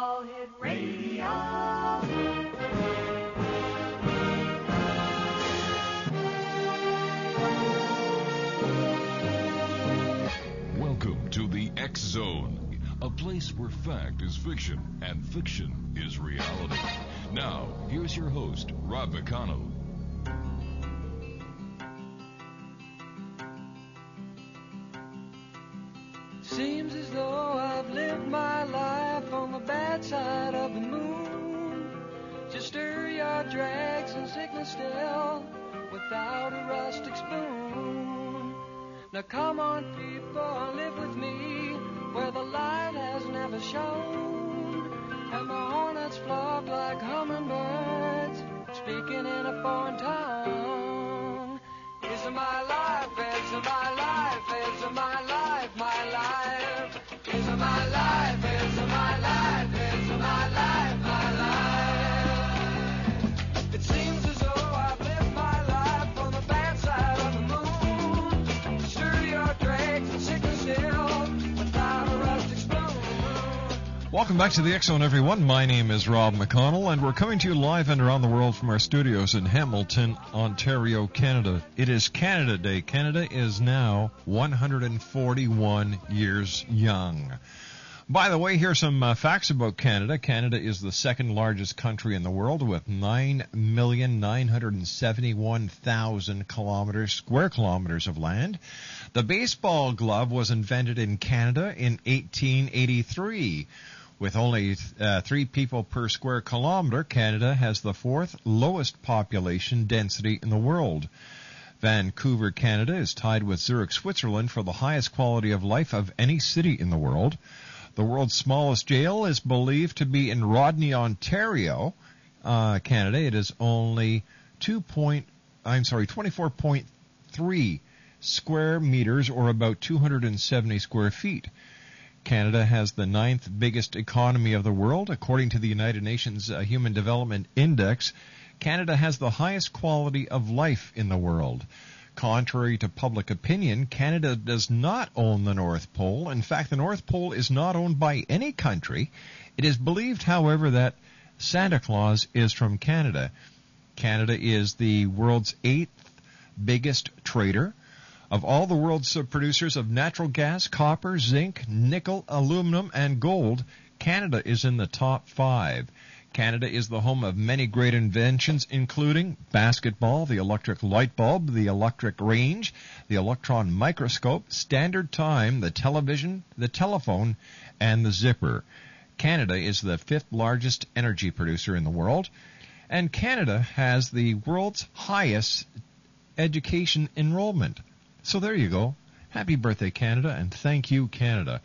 All Hit Radio. Welcome to the X Zone, a place where fact is fiction and fiction is reality. Now, here's your host, Rob McConnell. Seems as though I've lived my life on the bad side of the moon. Just stir your drags and sickness still without a rustic spoon. Now come on, people, live with me where the light has never shone. And the hornets flock like hummingbirds, speaking in a foreign tongue. Is my life, is my life, is my life, Welcome back to the Zone, everyone. My name is Rob McConnell, and we're coming to you live and around the world from our studios in Hamilton, Ontario, Canada. It is Canada Day. Canada is now 141 years young. By the way, here's some uh, facts about Canada. Canada is the second largest country in the world with 9,971,000 kilometers, square kilometers of land. The baseball glove was invented in Canada in 1883. With only uh, three people per square kilometer, Canada has the fourth lowest population density in the world. Vancouver, Canada is tied with Zurich, Switzerland for the highest quality of life of any city in the world. The world's smallest jail is believed to be in Rodney, Ontario, uh, Canada. It is only two point, I'm sorry, 24.3 square meters or about 270 square feet. Canada has the ninth biggest economy of the world. According to the United Nations uh, Human Development Index, Canada has the highest quality of life in the world. Contrary to public opinion, Canada does not own the North Pole. In fact, the North Pole is not owned by any country. It is believed, however, that Santa Claus is from Canada. Canada is the world's eighth biggest trader. Of all the world's uh, producers of natural gas, copper, zinc, nickel, aluminum, and gold, Canada is in the top five. Canada is the home of many great inventions, including basketball, the electric light bulb, the electric range, the electron microscope, standard time, the television, the telephone, and the zipper. Canada is the fifth largest energy producer in the world, and Canada has the world's highest education enrollment. So there you go. Happy birthday, Canada, and thank you, Canada.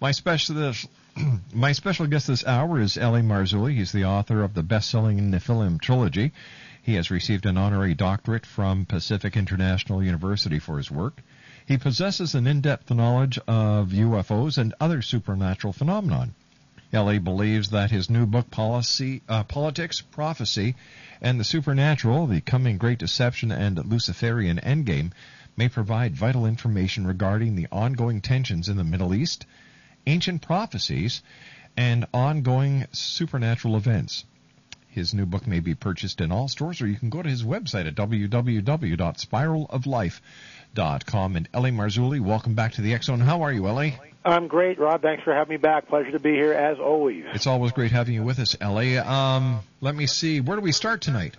My special my special guest this hour is LA Marzulli. He's the author of the best-selling Nephilim trilogy. He has received an honorary doctorate from Pacific International University for his work. He possesses an in-depth knowledge of UFOs and other supernatural phenomenon. Ellie believes that his new book, Policy, uh, Politics, Prophecy, and the Supernatural, The Coming Great Deception and Luciferian Endgame, may provide vital information regarding the ongoing tensions in the Middle East, ancient prophecies, and ongoing supernatural events. His new book may be purchased in all stores, or you can go to his website at www.spiraloflife.com. And Ellie Marzulli, welcome back to the Zone. How are you, Ellie? I'm great, Rob. Thanks for having me back. Pleasure to be here as always. It's always great having you with us, Ellie. Um, let me see. Where do we start tonight?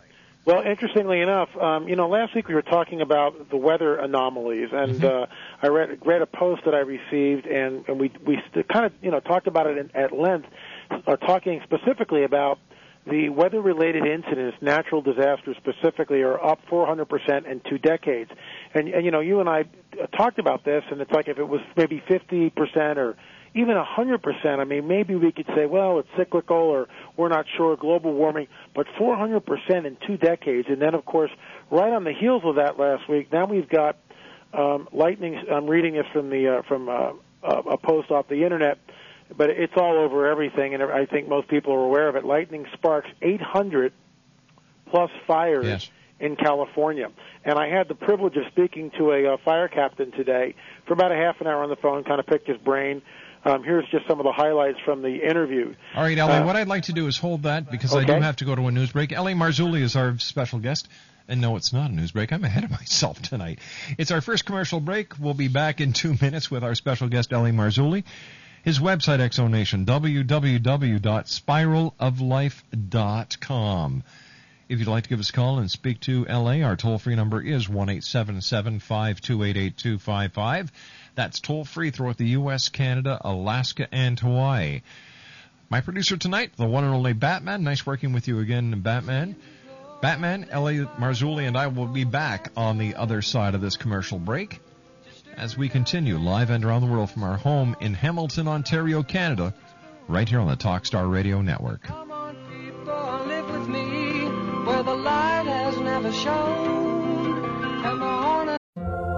Well, interestingly enough, um, you know, last week we were talking about the weather anomalies, and mm-hmm. uh, I read read a post that I received, and, and we we kind of you know talked about it in, at length, uh, talking specifically about the weather-related incidents, natural disasters specifically, are up 400% in two decades. And, and you know, you and I talked about this, and it's like if it was maybe 50% or even 100%, I mean, maybe we could say, well, it's cyclical or we're not sure, global warming, but 400% in two decades. And then, of course, right on the heels of that last week, now we've got um, lightning. I'm reading this from the uh, from uh, a post off the internet but it's all over everything, and I think most people are aware of it. Lightning sparks 800 plus fires yes. in California, and I had the privilege of speaking to a uh, fire captain today for about a half an hour on the phone, kind of picked his brain. Um, here's just some of the highlights from the interview. All right, Ellie, uh, what I'd like to do is hold that because okay. I do have to go to a news break. Ellie Marzulli is our special guest. And no, it's not a news break. I'm ahead of myself tonight. It's our first commercial break. We'll be back in two minutes with our special guest, Ellie Marzulli. His website, X Zone Nation, www.spiraloflife.com. If you'd like to give us a call and speak to LA, our toll free number is 1 528 That's toll free throughout the U.S., Canada, Alaska, and Hawaii. My producer tonight, the one and only Batman. Nice working with you again, Batman. Batman, Ellie Marzulli, and I will be back on the other side of this commercial break as we continue live and around the world from our home in Hamilton, Ontario, Canada, right here on the Talkstar Radio Network. Come on, people, live with me where the light has never shone.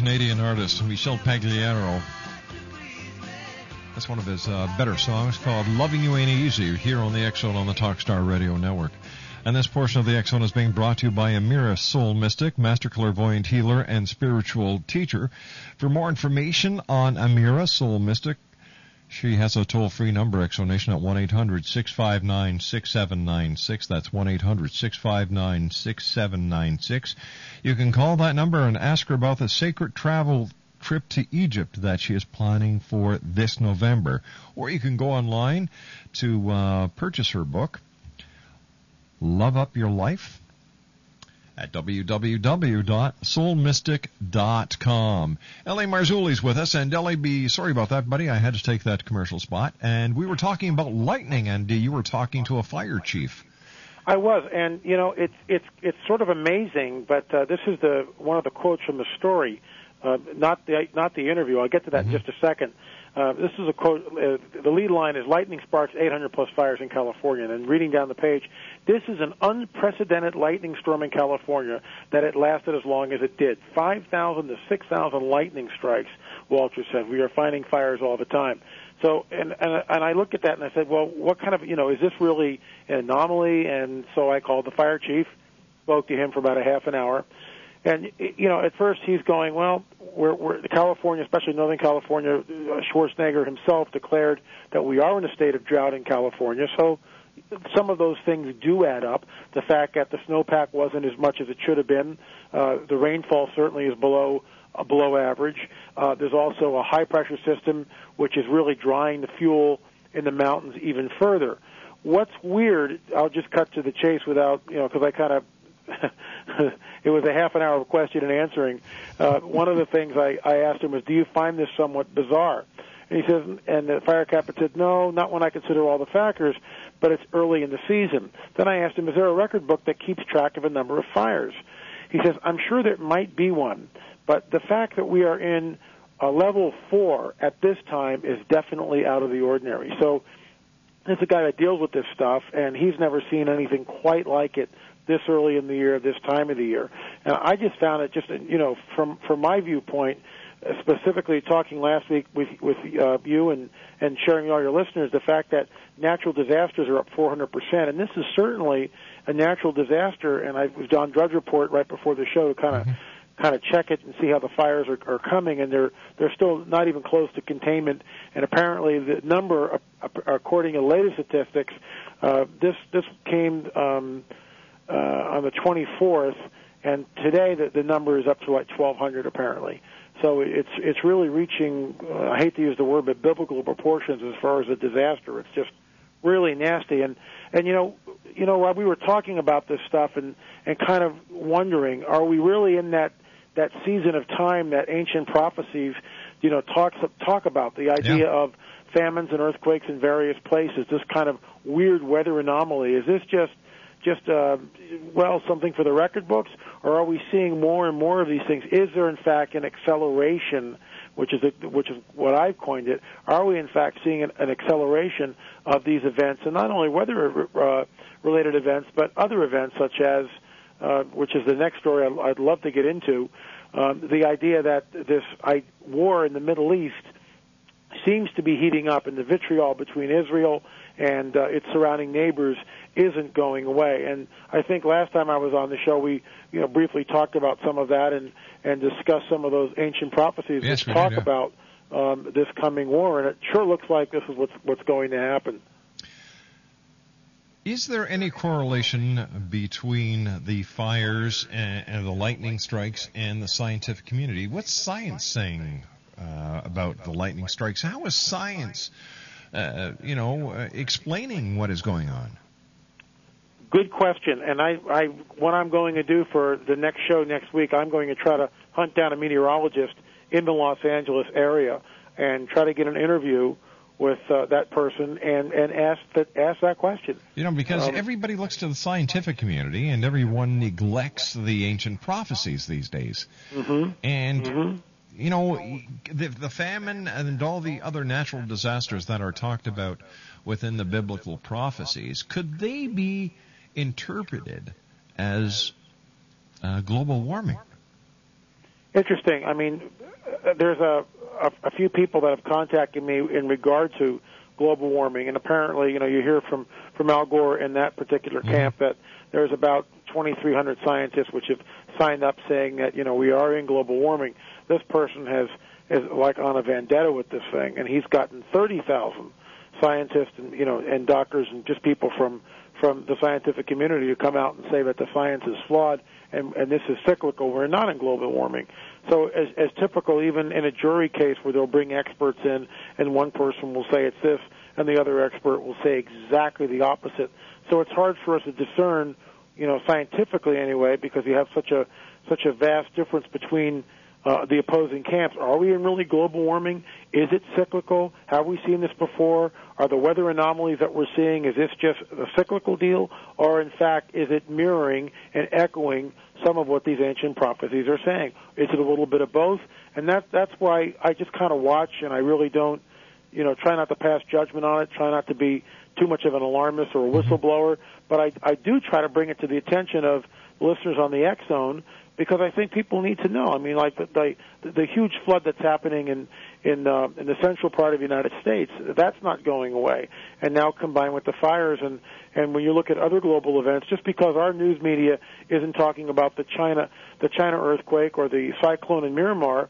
Canadian artist Michel Pagliaro. That's one of his uh, better songs called Loving You Ain't Easy here on the Zone on the Talkstar Radio Network. And this portion of the Zone is being brought to you by Amira Soul Mystic, Master Clairvoyant Healer and Spiritual Teacher. For more information on Amira Soul Mystic, she has a toll-free number, X Zone Nation, at 1-800-659-6796. That's 1-800-659-6796. You can call that number and ask her about the sacred travel trip to Egypt that she is planning for this November. Or you can go online to uh, purchase her book, Love Up Your Life, at www.soulmystic.com. Ellie Marzulli's with us, and Ellie, be sorry about that, buddy. I had to take that commercial spot, and we were talking about lightning, and you were talking to a fire chief. I was, and you know, it's it's it's sort of amazing. But uh, this is the one of the quotes from the story, uh, not the not the interview. I'll get to that mm-hmm. in just a second. Uh, this is a quote. Uh, the lead line is lightning sparks 800 plus fires in California. And reading down the page, this is an unprecedented lightning storm in California that it lasted as long as it did. 5,000 to 6,000 lightning strikes, Walter said. We are finding fires all the time. So, and, and and I looked at that and I said, well, what kind of, you know, is this really an anomaly? And so I called the fire chief, spoke to him for about a half an hour, and you know, at first he's going, well, we're, we're California, especially Northern California. Uh, Schwarzenegger himself declared that we are in a state of drought in California, so some of those things do add up. The fact that the snowpack wasn't as much as it should have been, uh, the rainfall certainly is below uh, below average. Uh, there's also a high pressure system which is really drying the fuel in the mountains even further. What's weird, I'll just cut to the chase without, you know, because I kind of it was a half an hour of question and answering. Uh, one of the things I, I asked him was, "Do you find this somewhat bizarre?" And he says, and the fire captain said, "No, not when I consider all the factors, but it's early in the season." Then I asked him, "Is there a record book that keeps track of a number of fires?" He says, "I'm sure there might be one, but the fact that we are in a level four at this time is definitely out of the ordinary." So. There's a guy that deals with this stuff, and he's never seen anything quite like it this early in the year, this time of the year. And I just found it just, you know, from from my viewpoint, specifically talking last week with with uh, you and and sharing all your listeners, the fact that natural disasters are up 400 percent, and this is certainly a natural disaster. And I was on Drudge Report right before the show to kind of. Mm-hmm kind of check it and see how the fires are, are coming, and they're they're still not even close to containment. And apparently, the number, according to latest statistics, uh, this this came um, uh, on the 24th, and today the, the number is up to like 1,200 apparently. So it's it's really reaching. Uh, I hate to use the word, but biblical proportions as far as a disaster. It's just really nasty. And and you know you know Rob, we were talking about this stuff and and kind of wondering, are we really in that that season of time that ancient prophecies, you know, talks talk about the idea yeah. of famines and earthquakes in various places. This kind of weird weather anomaly. Is this just just uh, well something for the record books, or are we seeing more and more of these things? Is there in fact an acceleration, which is a, which is what I've coined it? Are we in fact seeing an, an acceleration of these events, and not only weather uh, related events, but other events such as, uh, which is the next story I'd, I'd love to get into, um, the idea that this I, war in the Middle East seems to be heating up, and the vitriol between Israel and uh, its surrounding neighbors isn't going away. And I think last time I was on the show, we you know briefly talked about some of that and and discussed some of those ancient prophecies yes, which talk did, yeah. about um, this coming war. And it sure looks like this is what's what's going to happen. Is there any correlation between the fires and, and the lightning strikes and the scientific community? What's science saying uh, about the lightning strikes? How is science, uh, you know, uh, explaining what is going on? Good question. And I, I, what I'm going to do for the next show next week, I'm going to try to hunt down a meteorologist in the Los Angeles area and try to get an interview with uh, that person and and ask that ask that question. You know, because um, everybody looks to the scientific community and everyone neglects the ancient prophecies these days. Mm-hmm. And mm-hmm. You know, the, the famine and all the other natural disasters that are talked about within the biblical prophecies could they be interpreted as uh, global warming. Interesting. I mean, there's a, a, a few people that have contacted me in regard to global warming, and apparently, you know, you hear from from Al Gore in that particular Mm-hmm. camp that there's about 2,300 scientists which have signed up saying that you know we are in global warming. This person has is like on a vendetta with this thing, and he's gotten 30,000 scientists and you know and doctors and just people from from the scientific community to come out and say that the science is flawed and, and this is cyclical. We're not in global warming. So, as, as typical, even in a jury case where they'll bring experts in, and one person will say it's this, and the other expert will say exactly the opposite. So, it's hard for us to discern, you know, scientifically anyway, because you have such a such a vast difference between uh, the opposing camps. Are we in really global warming? Is it cyclical? Have we seen this before? Are the weather anomalies that we're seeing, is this just a cyclical deal? Or in fact, is it mirroring and echoing some of what these ancient prophecies are saying? Is it a little bit of both? And that, that's why I just kind of watch and I really don't, you know, try not to pass judgment on it. Try not to be too much of an alarmist or a whistleblower. But I, I do try to bring it to the attention of listeners on the X Zone because I think people need to know. I mean, like the the, the huge flood that's happening in in uh, in the central part of the United States, that's not going away. And now combined with the fires and and when you look at other global events, just because our news media isn't talking about the China the China earthquake or the cyclone in Myanmar,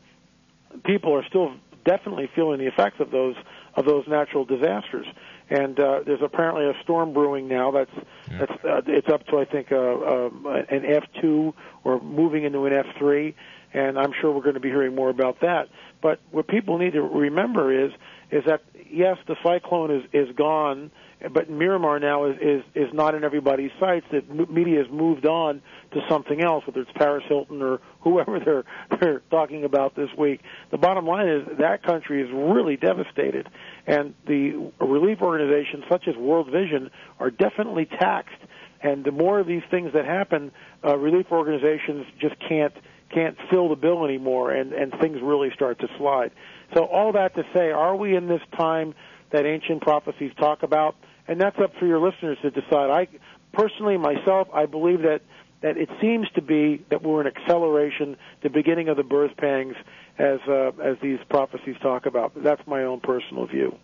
people are still definitely feeling the effects of those of those natural disasters. And uh, there's apparently a storm brewing now. That's yeah. that's uh, it's up to I think uh, uh, an F2 or moving into an F3, and I'm sure we're going to be hearing more about that. But what people need to remember is is that yes, the cyclone is is gone but Myanmar now is, is is not in everybody's sights. That media has moved on to something else, whether it's Paris Hilton or whoever they're they're talking about this week. The bottom line is that country is really devastated, and the relief organizations such as World Vision are definitely taxed. And the more of these things that happen, uh, relief organizations just can't can't fill the bill anymore, and and things really start to slide. So all that to say, are we in this time that ancient prophecies talk about? and that's up for your listeners to decide. I personally, myself, I believe that that it seems to be that we're in acceleration, the beginning of the birth pangs, as uh, as these prophecies talk about. That's my own personal view.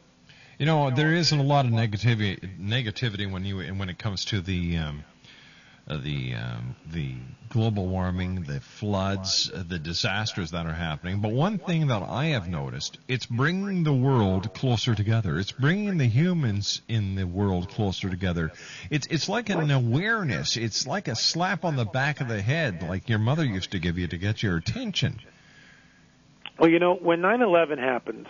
You know, there isn't a lot of negativity negativity when you when it comes to the um, uh, the um, the global warming, the floods, uh, the disasters that are happening. But one thing that I have noticed, it's bringing the world closer together. It's bringing the humans in the world closer together. It's it's like an awareness. It's like a slap on the back of the head, like your mother used to give you to get your attention. Well, you know, when 9/11 happened,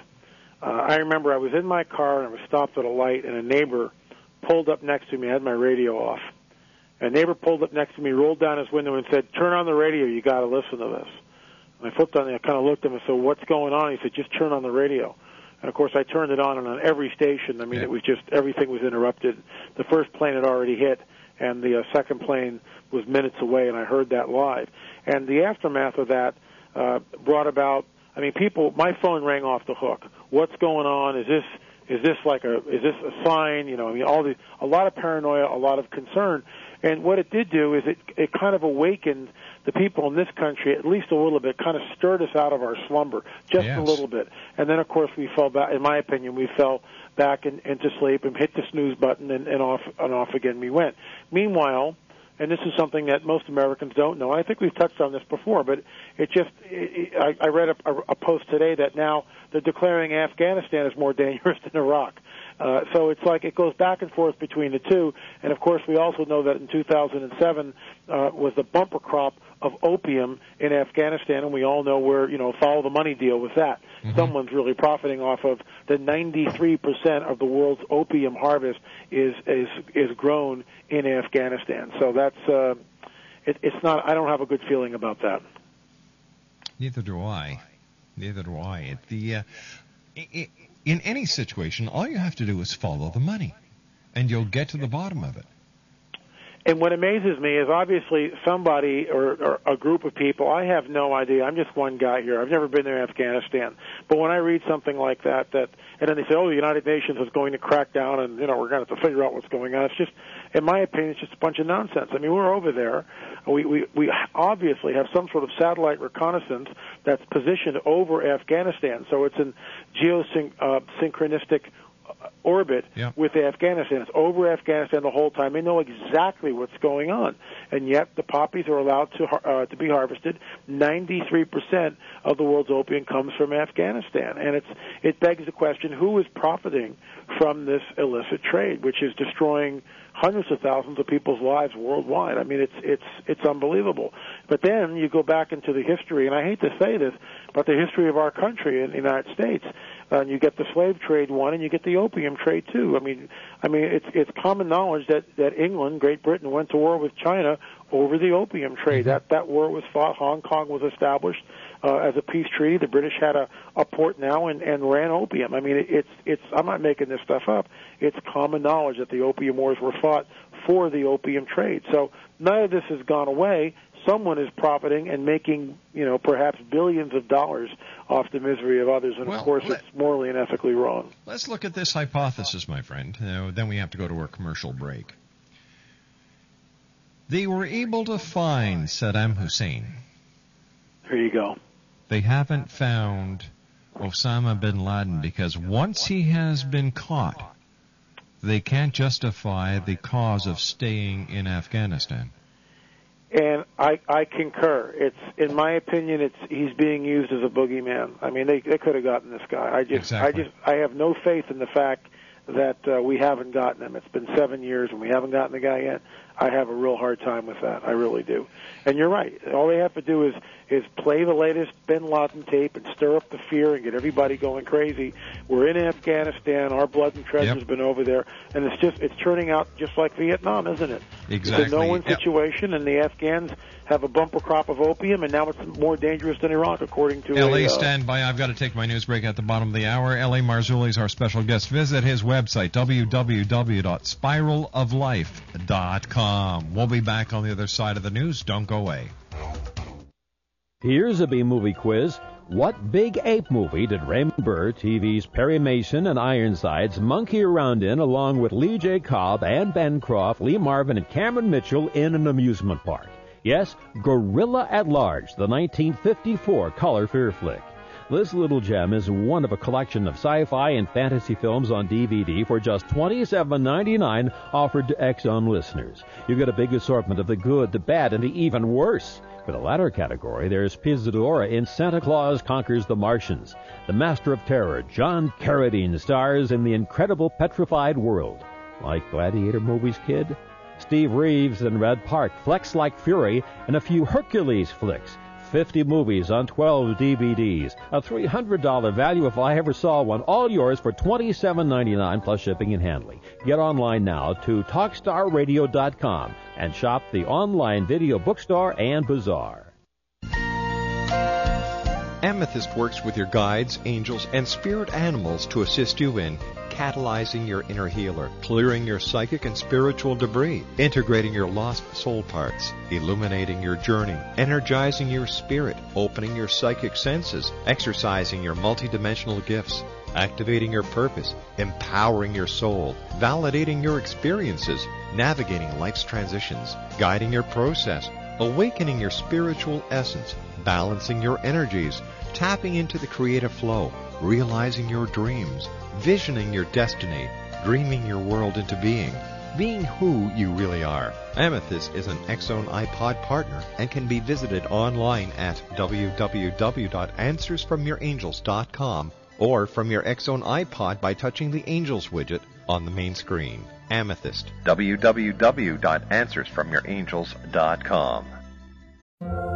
uh, I remember I was in my car and I was stopped at a light, and a neighbor pulled up next to me. I had my radio off a neighbor pulled up next to me, rolled down his window, and said, "Turn on the radio. You got to listen to this." And I flipped on it. I kind of looked at him and said, "What's going on?" He said, "Just turn on the radio." And of course, I turned it on, and on every station, I mean, yeah. it was just everything was interrupted. The first plane had already hit, and the uh, second plane was minutes away, and I heard that live. And the aftermath of that uh, brought about. I mean, people. My phone rang off the hook. What's going on? Is this is this like a is this a sign? You know, I mean, all the a lot of paranoia, a lot of concern. And what it did do is it it kind of awakened the people in this country at least a little bit, kind of stirred us out of our slumber just yes. a little bit. And then of course we fell back. In my opinion, we fell back in, into sleep and hit the snooze button and, and off and off again we went. Meanwhile, and this is something that most Americans don't know. I think we've touched on this before, but it just it, I, I read a, a post today that now they're declaring Afghanistan is more dangerous than Iraq. Uh, so it's like it goes back and forth between the two. And of course, we also know that in 2007 uh, was the bumper crop of opium in Afghanistan, and we all know where you know follow the money deal with that. Mm-hmm. Someone's really profiting off of the 93% of the world's opium harvest is is is grown in Afghanistan. So that's uh, it, it's not. I don't have a good feeling about that. Neither do I. Neither do I. It, the uh, it, in any situation, all you have to do is follow the money, and you'll get to the bottom of it. And what amazes me is obviously somebody or, or a group of people. I have no idea. I'm just one guy here. I've never been there in Afghanistan. But when I read something like that, that and then they say, "Oh, the United Nations is going to crack down, and you know we're going to have to figure out what's going on," it's just, in my opinion, it's just a bunch of nonsense. I mean, we're over there. We we we obviously have some sort of satellite reconnaissance that's positioned over Afghanistan, so it's in geosynchronistic orbit yeah. with Afghanistan. It's over Afghanistan the whole time. They know exactly what's going on, and yet the poppies are allowed to uh, to be harvested. Ninety-three percent of the world's opium comes from Afghanistan, and it's it begs the question: Who is profiting from this illicit trade, which is destroying hundreds of thousands of people's lives worldwide. I mean, it's it's it's unbelievable. But then you go back into the history, and I hate to say this, but the history of our country in the United States, uh, and you get the slave trade one, and you get the opium trade too. I mean, I mean, it's it's common knowledge that that England, Great Britain, went to war with China over the opium trade. Mm-hmm. That that war was fought. Hong Kong was established uh, as a peace treaty. The British had a, a port now and, and ran opium. I mean, it, it's it's. I'm not making this stuff up. It's common knowledge that the opium wars were fought for the opium trade. So none of this has gone away. Someone is profiting and making, you know, perhaps billions of dollars off the misery of others, and Well, of course let- it's morally and ethically wrong. Let's look at this hypothesis, my friend. Uh, then we have to go to our commercial break. They were able to find Saddam Hussein. There you go. They haven't found Osama bin Laden because once he has been caught, they can't justify the cause of staying in Afghanistan. And I, I concur. It's, in my opinion, it's he's being used as a boogeyman. I mean, they, they could have gotten this guy. I just, Exactly. I just, I have no faith in the fact that uh, we haven't gotten him. It's been seven years and we haven't gotten the guy yet. I have a real hard time with that. I really do. And you're right. All they have to do is is play the latest Bin Laden tape and stir up the fear and get everybody going crazy. We're in Afghanistan. Our blood and treasure's Yep. been over there, and it's just it's turning out just like Vietnam, isn't it? It's Exactly. a no-win Yep. situation, and the Afghans have a bumper crop of opium, and now it's more dangerous than Iraq, according to LA, a, uh, stand by. I've got to take my news break at the bottom of the hour. LA Marzulli is our special guest. Visit his website, www.spiraloflife.com. We'll be back on the other side of the news. Don't go away. Here's a B movie quiz. What big ape movie did Raymond Burr, TV's Perry Mason and Ironsides monkey around in along with Lee J. Cobb, Anne Bancroft, Lee Marvin, and Cameron Mitchell in an amusement park? Yes, Gorilla at Large, the 1954 color fear flick. This little gem is one of a collection of sci-fi and fantasy films on DVD for just $27.99 offered to X Zone listeners. You get a big assortment of the good, the bad, and the even worse. For the latter category, there's Pia Zadora in Santa Claus Conquers the Martians. The Master of Terror, John Carradine, stars in the incredible Petrified World. Like Gladiator movies, kid? Steve Reeves in Red Park, Flex Like Fury, and a few Hercules flicks. 50 movies on 12 DVDs. A $300 value if I ever saw one. All yours for $27.99 plus shipping and handling. Get online now to TalkStarRadio.com and shop the online video bookstore and bazaar. Amethyst works with your guides, angels, and spirit animals to assist you in catalyzing your inner healer, clearing your psychic and spiritual debris, integrating your lost soul parts, illuminating your journey, energizing your spirit, opening your psychic senses, exercising your multidimensional gifts, activating your purpose, empowering your soul, validating your experiences, navigating life's transitions, guiding your process, awakening your spiritual essence, balancing your energies, tapping into the creative flow, realizing your dreams, visioning your destiny, dreaming your world into being, being who you really are. Amethyst is an X Zone iPod partner and can be visited online at www.answersfromyourangels.com or from your X Zone iPod by touching the Angels widget on the main screen. Amethyst. www.answersfromyourangels.com.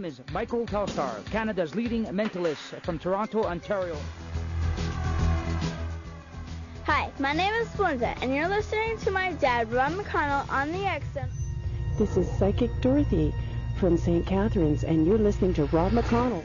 Name is Michael Telstar, Canada's leading mentalist from Toronto, Ontario. Hi, my name is Linda, and you're listening to my dad, Rob McConnell, on the X Zone. This is Psychic Dorothy from St. Catharines, and you're listening to Rob McConnell.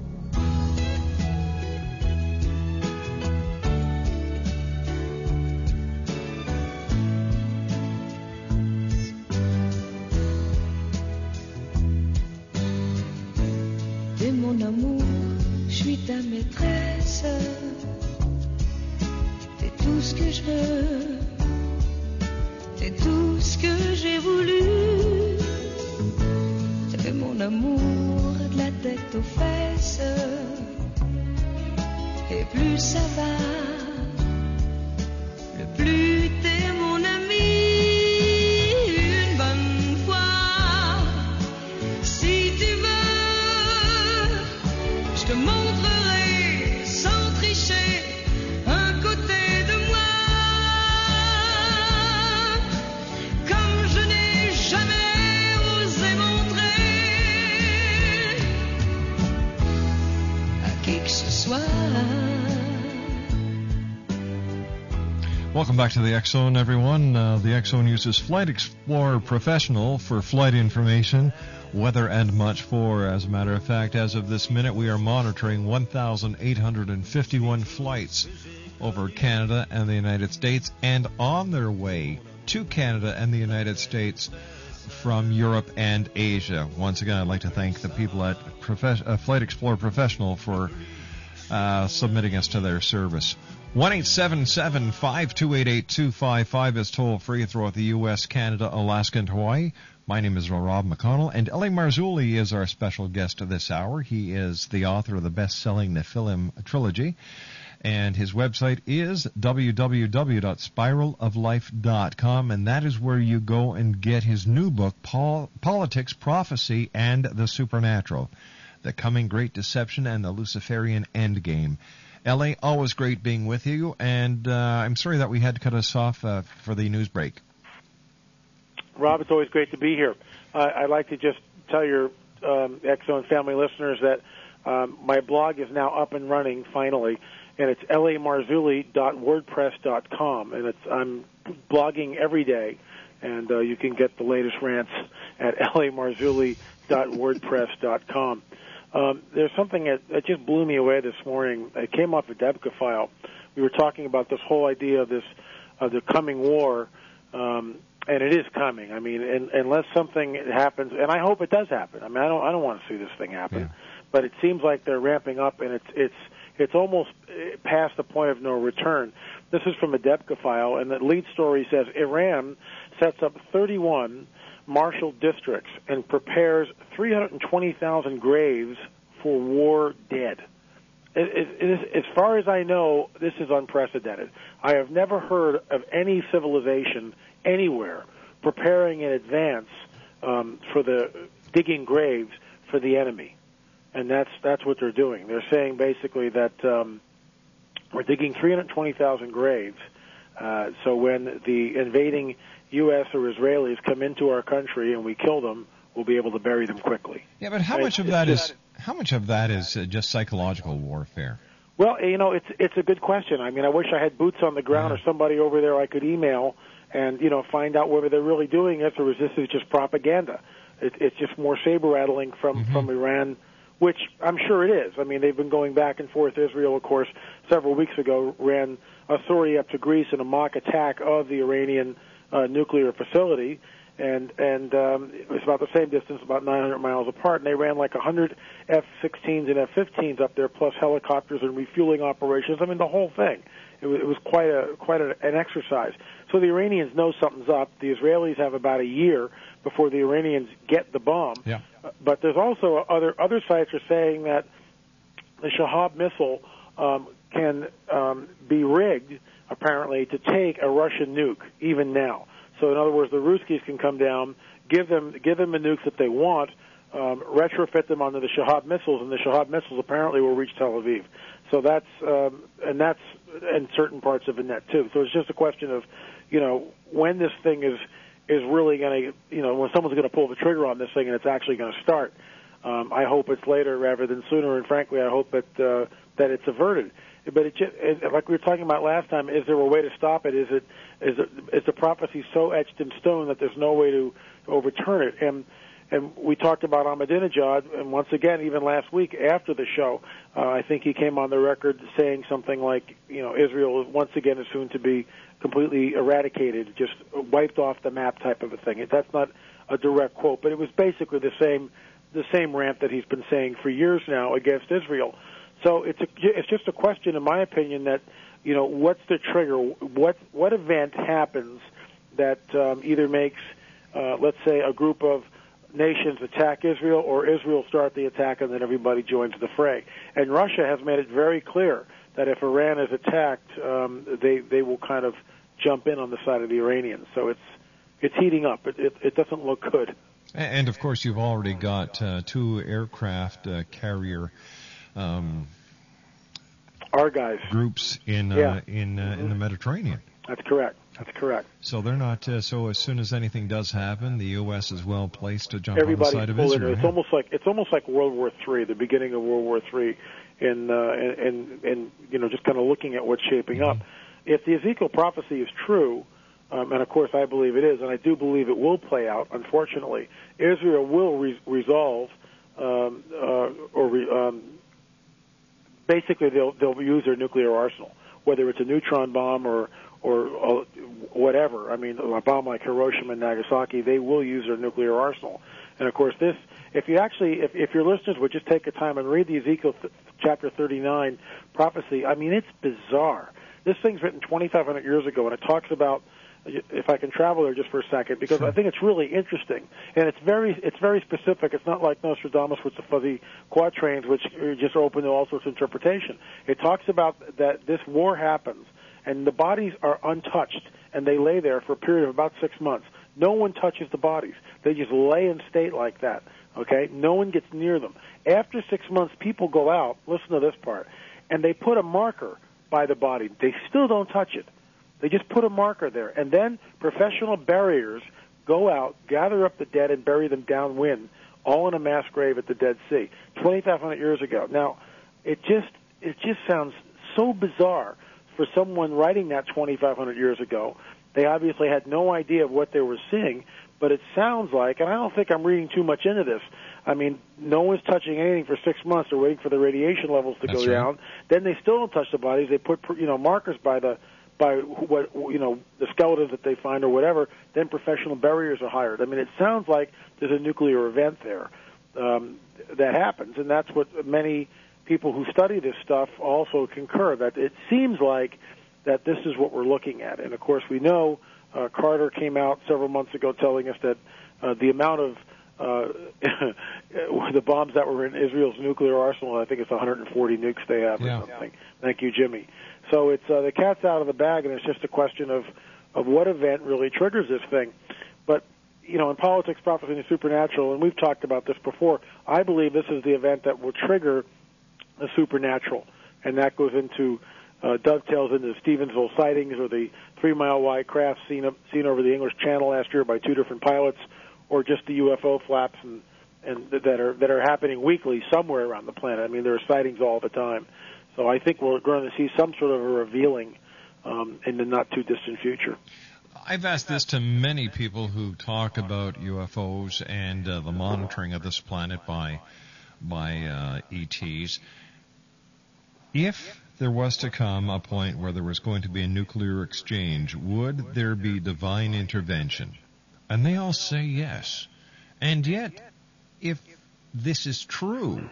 T'es tout ce que je veux, t'es tout ce que j'ai voulu. T'es mon amour de la tête aux fesses. Et plus ça va, Welcome back to the Zone, everyone. Uh, the Zone uses Flight Explorer Professional for flight information, weather, and much more. As a matter of fact, as of this minute, we are monitoring 1,851 flights over Canada and the United States and on their way to Canada and the United States from Europe and Asia. Once again, I'd like to thank the people at uh, Flight Explorer Professional for uh, submitting us to their service. 1 528 is toll free throughout the U.S., Canada, Alaska, and Hawaii. My name is Rob McConnell, and Ellie Marzulli is our special guest of this hour. He is the author of the best selling Nephilim trilogy, and his website is www.spiraloflife.com, and that is where you go and get his new book, Pol- Politics, Prophecy, and the Supernatural The Coming Great Deception and the Luciferian Endgame. Ellie, always great being with you, and uh, I'm sorry that we had to cut us off uh, for the news break. Rob, it's always great to be here. Uh, I'd like to just tell your um, X Zone family listeners that um, my blog is now up and running finally, and it's lamarzulli.wordpress.com, and it's I'm blogging every day, and uh, you can get the latest rants at lamarzulli.wordpress.com. Um, there's something that, that just blew me away this morning. It came off a Debka file. We were talking about this whole idea of this of the coming war, um, and it is coming. I mean, and, unless something happens, and I hope it does happen. I mean, I don't I don't want to see this thing happen, Yeah. but it seems like they're ramping up, and it's it's it's almost eh, past the point of no return. This is from a Debka file, and the lead story says Iran sets up 31 martial districts and prepares 320,000 graves for war dead. It, it, it is, as far as I know, this is unprecedented. I have never heard of any civilization anywhere preparing in advance um, for the digging graves for the enemy, and that's that's what they're doing. They're saying basically that um, we're digging 320,000 graves, uh, so when the invading U.S. or Israelis come into our country and we kill them, we'll be able to bury them quickly. Yeah, but how Right. much of It's that just- is how much of that is uh, just psychological warfare? Well, you know, it's it's a good question. I mean, I wish I had boots on the ground or somebody over there I could email and you know find out whether they're really doing this or is this is just propaganda. It, it's just more saber rattling from from Iran, which I'm sure it is. I mean, they've been going back and forth. Israel, of course, several weeks ago ran a sortie up to Greece in a mock attack of the Iranian uh, nuclear facility. And and um, it was about the same distance, about 900 miles apart. And they ran like 100 F-16s and F-15s up there, plus helicopters and refueling operations. I mean, the whole thing. It was, it was quite a quite a, an exercise. So the Iranians know something's up. The Israelis have about a year before the Iranians get the bomb. Yeah. But there's also other other sites are saying that the Shahab missile um, can um, be rigged apparently to take a Russian nuke even now. So in other words, the Ruskies can come down, give them give them the nukes that they want, um, retrofit them onto the Shahab missiles, and the Shahab missiles apparently will reach Tel Aviv. So that's um, and that's in certain parts of the net too. So it's just a question of, you know, when this thing is is really going to, you know, when someone's going to pull the trigger on this thing and it's actually going to start. Um, I hope it's later rather than sooner, and frankly, I hope that uh, that it's averted. But it, just, like we were talking about last time, is there a way to stop it? Is it is it, is the prophecy so etched in stone that there's no way to overturn it? And and we talked about Ahmadinejad, and once again, even last week after the show, uh, I think he came on the record saying something like, you know, Israel once again is soon to be completely eradicated, just wiped off the map type of a thing. That's not a direct quote, but it was basically the same the same rant that he's been saying for years now against Israel. So it's a, it's just a question, in my opinion, that you know what's the trigger? What what event happens that um, either makes, uh, let's say, a group of nations attack Israel, or Israel start the attack, and then everybody joins the fray. And Russia has made it very clear that if Iran is attacked, um, they they will kind of jump in on the side of the Iranians. So it's it's heating up. It it, it doesn't look good. And of course, you've already got uh, two aircraft uh, carrier um, Argyle groups in uh, Yeah. in uh, in the Mediterranean. That's correct. That's correct. So they're not. Uh, so as soon as anything does happen, the U.S. is well placed to jump on the side of. Israel. It's almost like it's almost like World War Three, the beginning of World War Three, in uh, and, and and you know just kind of looking at what's shaping up. If the Ezekiel prophecy is true, um, and of course I believe it is, and I do believe it will play out. Unfortunately, Israel will re- resolve um, uh, or re- um, basically they'll they'll use their nuclear arsenal, whether it's a neutron bomb or or uh, whatever. I mean, a bomb like Hiroshima and Nagasaki, they will use their nuclear arsenal. And of course, this if you actually if if your listeners would just take a time and read the Ezekiel th- chapter 39 prophecy, I mean, it's bizarre. This thing's written 2,500 years ago, and it talks about if I can travel there just for a second, because I think it's really interesting, and it's very it's very specific. It's not like Nostradamus with the fuzzy quatrains, which are just open to all sorts of interpretation. It talks about that this war happens, and the bodies are untouched, and they lay there for a period of about six months. No one touches the bodies; they just lay in state like that. Okay, no one gets near them. After six months, people go out. Listen to this part, and they put a marker by the body. They still don't touch it. They just put a marker there. And then professional buriers go out, gather up the dead, and bury them downwind, all in a mass grave at the Dead Sea. 2,500 years ago. Now, it just it just sounds so bizarre for someone writing that 2,500 years ago. They obviously had no idea of what they were seeing, but it sounds like, and I don't think I'm reading too much into this. I mean, no one's touching anything for six months. They're waiting for the radiation levels to That's go right. down. Then they still don't touch the bodies. They put you know markers by the by what you know the skeletons that they find or whatever. Then professional buriers are hired. I mean, it sounds like there's a nuclear event there um, that happens, and that's what many people who study this stuff also concur that it seems like that this is what we're looking at. And of course, we know uh, Carter came out several months ago telling us that uh, the amount of uh, the bombs that were in Israel's nuclear arsenal, I think it's 140 nukes they have or Yeah. something. Thank you, Jimmy. So it's uh, the cat's out of the bag, and it's just a question of of what event really triggers this thing. But you know, in politics, prophecy, and supernatural, and we've talked about this before. I believe this is the event that will trigger the supernatural, and that goes into uh, dovetails into the Stephenville sightings or the three mile wide craft seen seen over the English Channel last year by two different pilots, or just the UFO flaps and and that are that are happening weekly somewhere around the planet. I mean, there are sightings all the time. So I think we're going to see some sort of a revealing um, in the not too distant future. I've asked this to many people who talk about UFOs and uh, the monitoring of this planet by by uh, ETs. If there was to come a point where there was going to be a nuclear exchange, would there be divine intervention? And they all say yes. And yet, if this is true,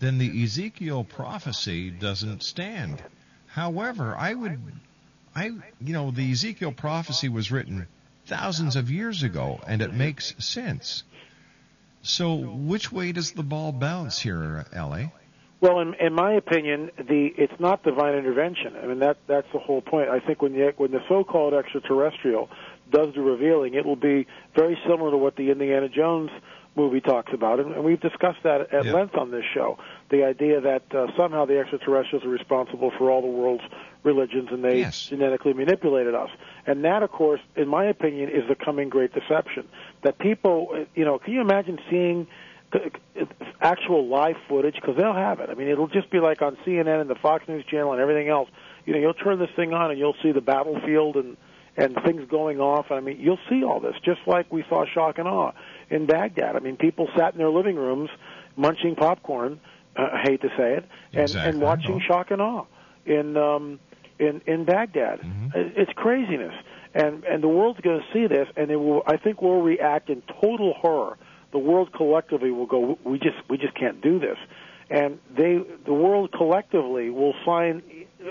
then the Ezekiel prophecy doesn't stand. However, I would I, you know, the Ezekiel prophecy was written thousands of years ago, and it makes sense. So, which way does the ball bounce here, LA? Well, in, in my opinion, the it's not divine intervention. I mean that that's the whole point. I think when the when the so-called extraterrestrial does the revealing, it will be very similar to what the Indiana Jones movie talks about, and, and we've discussed that at Yeah. length on this show. The idea that uh, somehow the extraterrestrials are responsible for all the world's religions, and they Yes. genetically manipulated us. And that, of course, in my opinion, is the coming great deception. That people, you know, can you imagine seeing actual live footage? Because they'll have it. I mean, it'll just be like on CNN and the Fox News Channel and everything else. You know, you'll turn this thing on and you'll see the battlefield and and things going off. I mean, you'll see all this, just like we saw shock and awe in Baghdad. I mean, people sat in their living rooms munching popcorn. Uh, I hate to say it, and, Exactly. and watching shock and awe in um, in in Baghdad. It- It's craziness, and and the world's going to see this, and it will. I think we'll react in total horror. The world collectively will go. We just we just can't do this, and they the world collectively will sign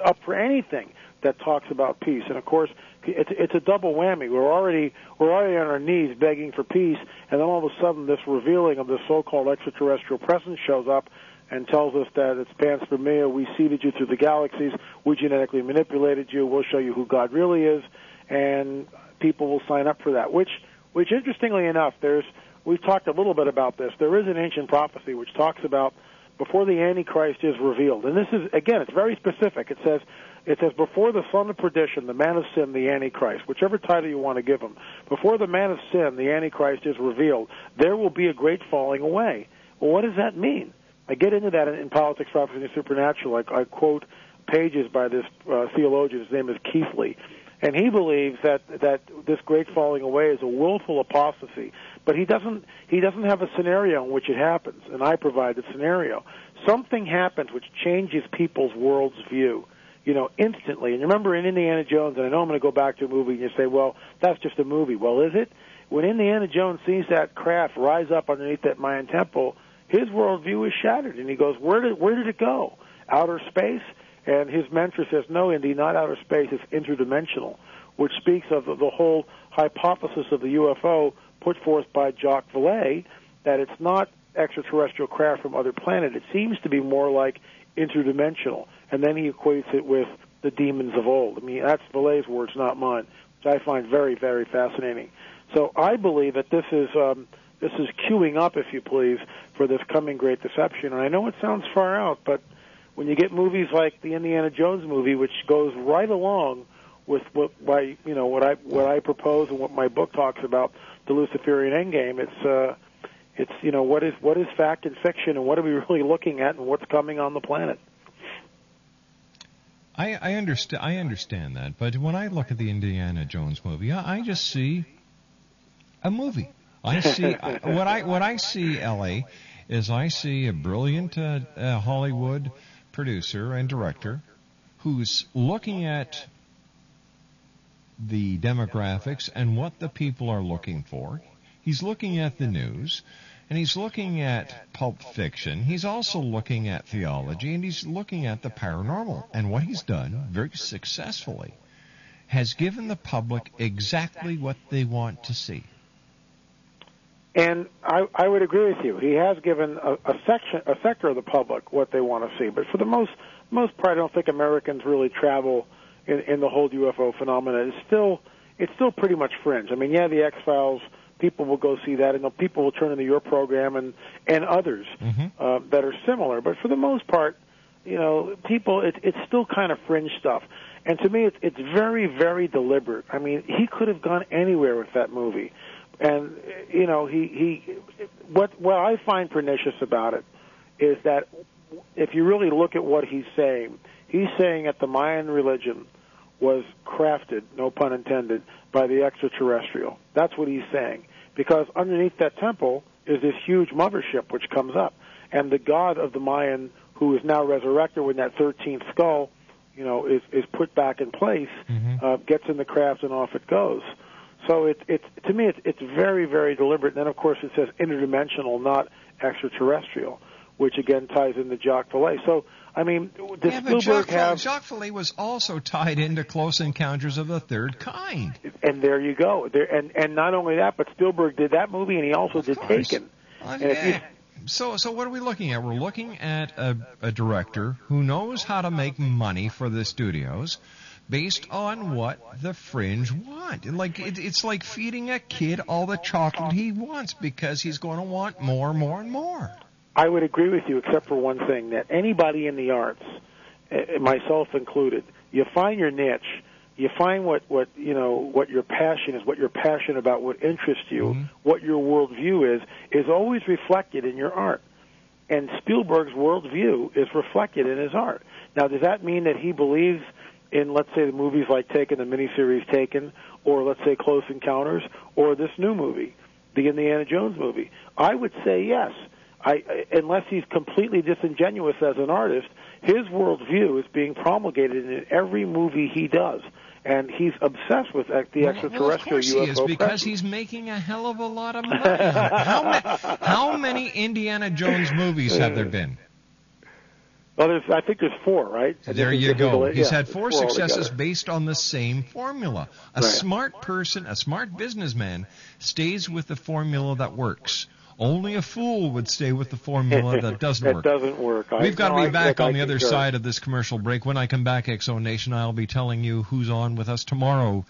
up for anything that talks about peace. And of course, it's it's a double whammy. We're already we're already on our knees begging for peace, and then all of a sudden, this revealing of this so-called extraterrestrial presence shows up and tells us that it's panspermia. We seeded you through the galaxies. We genetically manipulated you. We'll show you who God really is, and people will sign up for that. Which, which interestingly enough, there's we've talked a little bit about this. There is an ancient prophecy which talks about before the Antichrist is revealed, and this is again, it's very specific. It says it says, before the son of perdition, the man of sin, the Antichrist, whichever title you want to give him, before the man of sin, the Antichrist is revealed, there will be a great falling away. Well, what does that mean? I get into that in, in Politics, Prophecy, and Supernatural. I, I quote pages by this uh, theologian. His name is Keathley. And he believes that that this great falling away is a willful apostasy, but he doesn't he doesn't have a scenario in which it happens, and I provide the scenario. Something happens which changes people's world's view you know, instantly. And remember in Indiana Jones, and I know I'm going to go back to a movie, and you say, well, that's just a movie. Well, is it? When Indiana Jones sees that craft rise up underneath that Mayan temple, his worldview is shattered, and he goes, where did where did it go? Outer space? And his mentor says, no, Indy, not outer space. It's interdimensional, which speaks of the whole hypothesis of the UFO put forth by Jacques Vallée that it's not extraterrestrial craft from other planet. It seems to be more like interdimensional and then he equates it with the demons of old. I mean, that's Vallée's words, not mine, which I find very, very fascinating. So I believe that this is um, this is queuing up, if you please, for this coming great deception. And I know it sounds far out, but when you get movies like the Indiana Jones movie, which goes right along with what my you know what I what I propose and what my book talks about, the Luciferian Endgame, it's uh, it's you know what is what is fact and fiction, and what are we really looking at, and what's coming on the planet. I, I understand. I understand that, but when I look at the Indiana Jones movie, I, I just see a movie. I see what I what I see. LA is I see a brilliant uh, uh, Hollywood producer and director who's looking at the demographics and what the people are looking for. He's looking at the news. And he's looking at pulp fiction. He's also looking at theology and he's looking at the paranormal. And what he's done very successfully has given the public exactly what they want to see. And I, I would agree with you. He has given a, a section, a sector of the public what they want to see. But for the most most part, I don't think Americans really travel in, in the whole UFO phenomenon. It's still it's still pretty much fringe. I mean, yeah, the X Files people will go see that, and people will turn into your program and and others mm-hmm. uh, that are similar. But for the most part, you know, people it, it's still kind of fringe stuff. And to me, it's it's very very deliberate. I mean, he could have gone anywhere with that movie, and you know, he he what what I find pernicious about it is that if you really look at what he's saying, he's saying that the Mayan religion was crafted, no pun intended, by the extraterrestrial. That's what he's saying. Because underneath that temple is this huge mothership which comes up. And the god of the Mayan, who is now resurrected with that 13th skull, you know, is, is put back in place, mm-hmm. uh, gets in the craft, and off it goes. So it, it's to me, it's, it's very, very deliberate. And then, of course, it says interdimensional, not extraterrestrial, which again ties into Jacques Vallée. So I mean, does yeah, Spielberg Jacques, have? Jacques was also tied into Close Encounters of the Third Kind. And there you go. There, and and not only that, but Spielberg did that movie, and he also of did course. Taken. Uh, you- So, so what are we looking at? We're looking at a, a director who knows how to make money for the studios based on what the fringe want. And like it, it's like feeding a kid all the chocolate he wants because he's going to want more, more, and more. I would agree with you, except for one thing: that anybody in the arts, eh, myself included, you find your niche, you find what what you know what your passion is, what you're passionate about, what interests you, what your worldview is, is always reflected in your art. And Spielberg's worldview is reflected in his art. Now, does that mean that he believes in, let's say, the movies like Taken, the miniseries Taken, or let's say Close Encounters, or this new movie, the Indiana Jones movie? I would say yes. I, unless he's completely disingenuous as an artist, his worldview is being promulgated in every movie he does, and he's obsessed with the Well, extraterrestrial of course UFO he is because he's making a hell of a lot of money. how, ma- how many Indiana Jones movies have there been? Well, there's, I think there's four, right? There you go. He's yeah, had four there's successes altogether. based on the same formula. A Right. smart person, a smart businessman, stays with the formula that works. Only a fool would stay with the formula that doesn't that work. doesn't work. We've got to no, be I- back I on the other side of this commercial break. When I come back, X Zone Nation, I'll be telling you who's on with us tomorrow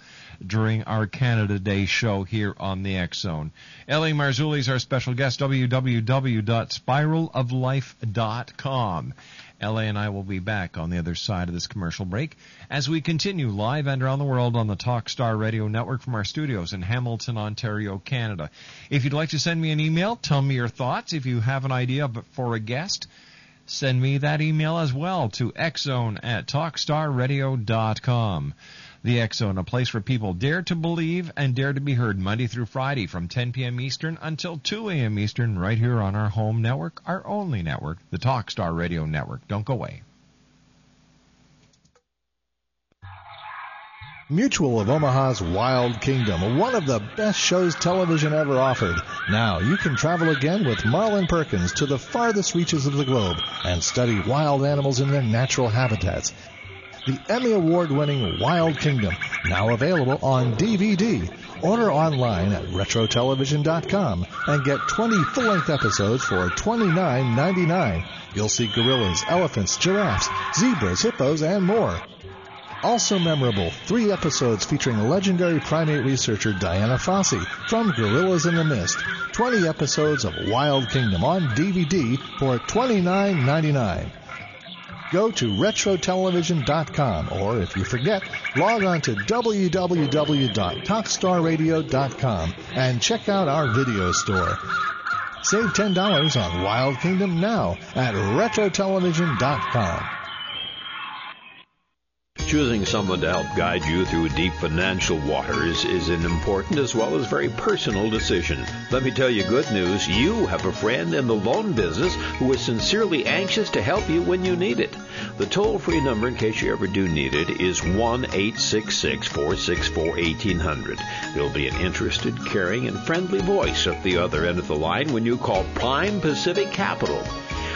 during our Canada Day show here on the X Zone. LA Marzulli is our special guest, www.spiraloflife.com. LA and I will be back on the other side of this commercial break as we continue live and around the world on the Talkstar Radio Network from our studios in Hamilton, Ontario, Canada. If you'd like to send me an email, tell me your thoughts. If you have an idea for a guest, send me that email as well to xzone at talkstarradio.com. The X Zone, a place where people dare to believe and dare to be heard Monday through Friday from 10 p.m. Eastern until 2 a.m. Eastern right here on our home network, our only network, the Talkstar Radio Network. Don't go away. Mutual of Omaha's Wild Kingdom, one of the best shows television ever offered. Now you can travel again with Marlin Perkins to the farthest reaches of the globe and study wild animals in their natural habitats. The Emmy Award winning Wild Kingdom, now available on DVD. Order online at retrotelevision.com and get 20 full length episodes for $29.99. You'll see gorillas, elephants, giraffes, zebras, hippos, and more. Also memorable, three episodes featuring legendary primate researcher Dian Fossey from Gorillas in the Mist. 20 episodes of Wild Kingdom on DVD for $29.99. Go to retrotelevision.com or if you forget, log on to www.talkstarradio.com and check out our video store. Save $10 on Wild Kingdom now at retrotelevision.com. Choosing someone to help guide you through deep financial waters is an important as well as very personal decision. Let me tell you good news. You have a friend in the loan business who is sincerely anxious to help you when you need it. The toll free number, in case you ever do need it, is 1 866 464 1800. There'll be an interested, caring, and friendly voice at the other end of the line when you call Prime Pacific Capital.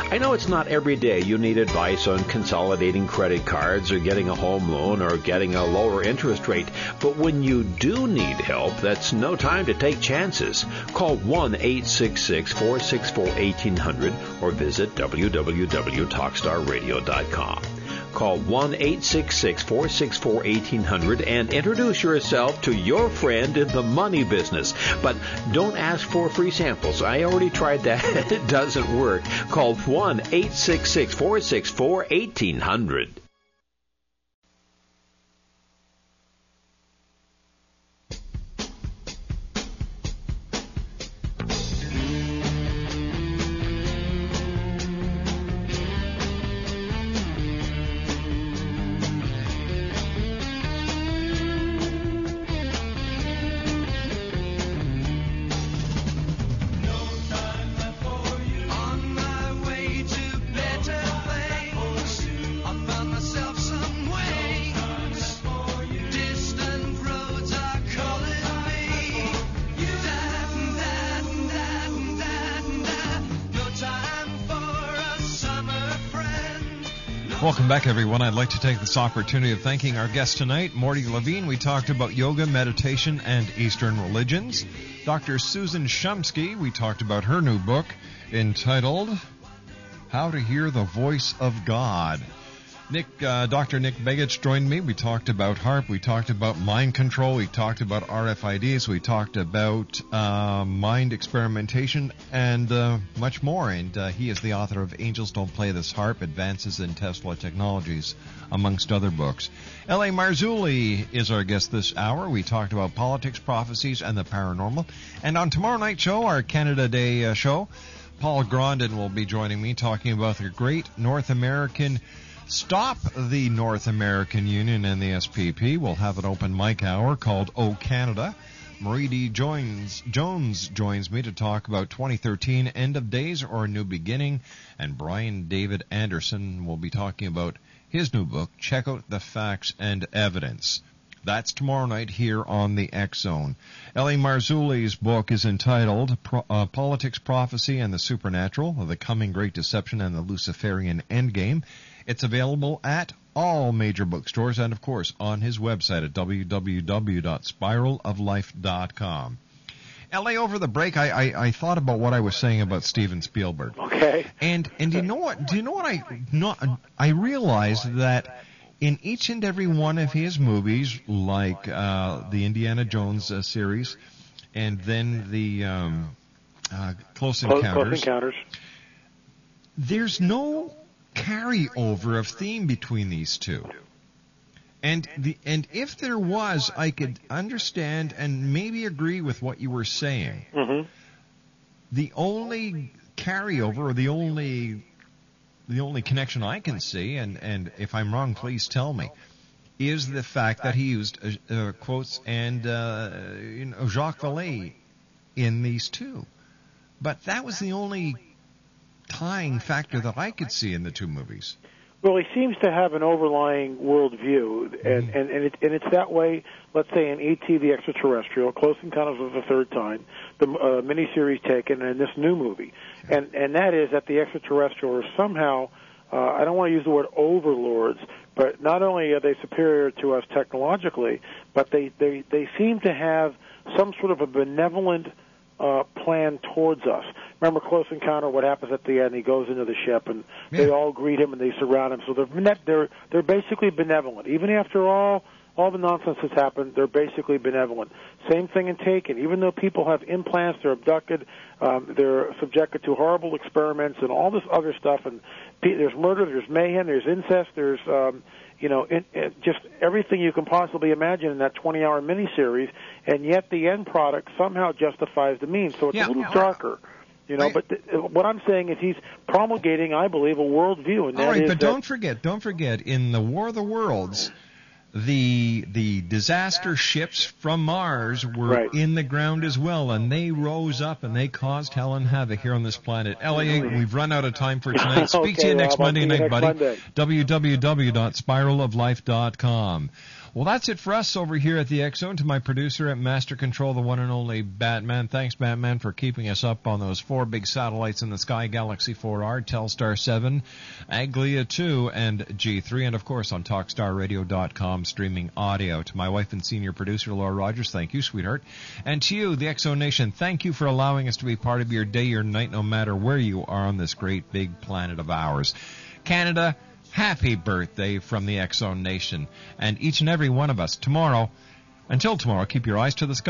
I know it's not every day you need advice on consolidating credit cards or getting a home loan or getting a lower interest rate, but when you do need help, that's no time to take chances. Call 1 866 464 1800 or visit www.talkstarradio.com. Call 1 866 464 1800 and introduce yourself to your friend in the money business. But don't ask for free samples. I already tried that. it doesn't work. Call 1 866 464 1800. Welcome back, everyone. I'd like to take this opportunity of thanking our guest tonight, Morty Levine. We talked about yoga, meditation, and Eastern religions. Dr. Susan Shumsky, we talked about her new book entitled How to Hear the Voice of God. Nick, uh, Dr. Nick Begich joined me. We talked about HAARP. We talked about mind control. We talked about RFIDs. We talked about uh, mind experimentation and uh, much more. And uh, he is the author of Angels Don't Play This HAARP, Advances in Tesla Technologies, amongst other books. L.A. Marzulli is our guest this hour. We talked about politics, prophecies, and the paranormal. And on tomorrow night's show, our Canada Day uh, show, Paul Grondin will be joining me talking about the great North American Stop the North American Union and the SPP. We'll have an open mic hour called O Canada. Marie D. Jones, Jones joins me to talk about 2013 End of Days or a New Beginning, and Brian David Anderson will be talking about his new book, Check Out the Facts and Evidence. That's tomorrow night here on the X Zone. L.A. Marzulli's book is entitled Pro- uh, Politics, Prophecy, and the Supernatural, The Coming Great Deception and the Luciferian Endgame. It's available at all major bookstores and, of course, on his website at www.spiraloflife.com. LA over the break, I, I, I thought about what I was saying about Steven Spielberg. Okay. And and do you know what? Do you know what I not? I realized that in each and every one of his movies, like uh, the Indiana Jones uh, series, and then the um, uh, Close Encounters, Close Encounters. there's no carryover of theme between these two. And the and if there was, I could understand and maybe agree with what you were saying. Mm-hmm. The only carryover, or the only the only connection I can see, and and if I'm wrong, please tell me, is the fact that he used uh, uh, quotes and uh, you know Jacques Vallée in these two. But that was the only tying factor that I could see in the two movies. Well, he seems to have an overlying worldview, and and and, it, and it's that way. Let's say in ET, the extraterrestrial, Close Encounters of the Third Time, the uh, miniseries taken, and this new movie, and and that is that the extraterrestrial are somehow. Uh, I don't want to use the word overlords, but not only are they superior to us technologically, but they they they seem to have some sort of a benevolent uh, plan towards us. Remember Close Encounter? What happens at the end? He goes into the ship, and they all greet him and they surround him. So they're they're they're basically benevolent, even after all all the nonsense has happened. They're basically benevolent. Same thing in Taken. Even though people have implants, they're abducted, um, they're subjected to horrible experiments and all this other stuff. And pe- there's murder, there's mayhem, there's incest, there's um, you know, it, it, just everything you can possibly imagine in that 20-hour miniseries, and yet the end product somehow justifies the means. So it's Yeah. a little darker, you know. But th- uh, what I'm saying is he's promulgating, I believe, a worldview, and that All right, is but don't forget, don't forget, in the War of the Worlds, the the disaster ships from Mars were in the ground as well, and they rose up and they caused hell and havoc here on this planet. Elliot, we've run out of time for tonight. Speak to you next Rob, Monday night, next buddy. Monday. www.spiraloflife.com. Well, that's it for us over here at the Zone. To my producer at Master Control, the one and only Batman. Thanks, Batman, for keeping us up on those four big satellites in the sky: Galaxy 4R, Telstar 7, Aglia 2, and G3, and of course on TalkStarRadio.com streaming audio. To my wife and senior producer Laura Rogers, thank you, sweetheart, and to you, the Zone Nation, thank you for allowing us to be part of your day, your night, no matter where you are on this great big planet of ours. Canada, happy birthday from the Zone Nation, and each and every one of us tomorrow. Until tomorrow, keep your eyes to the sky.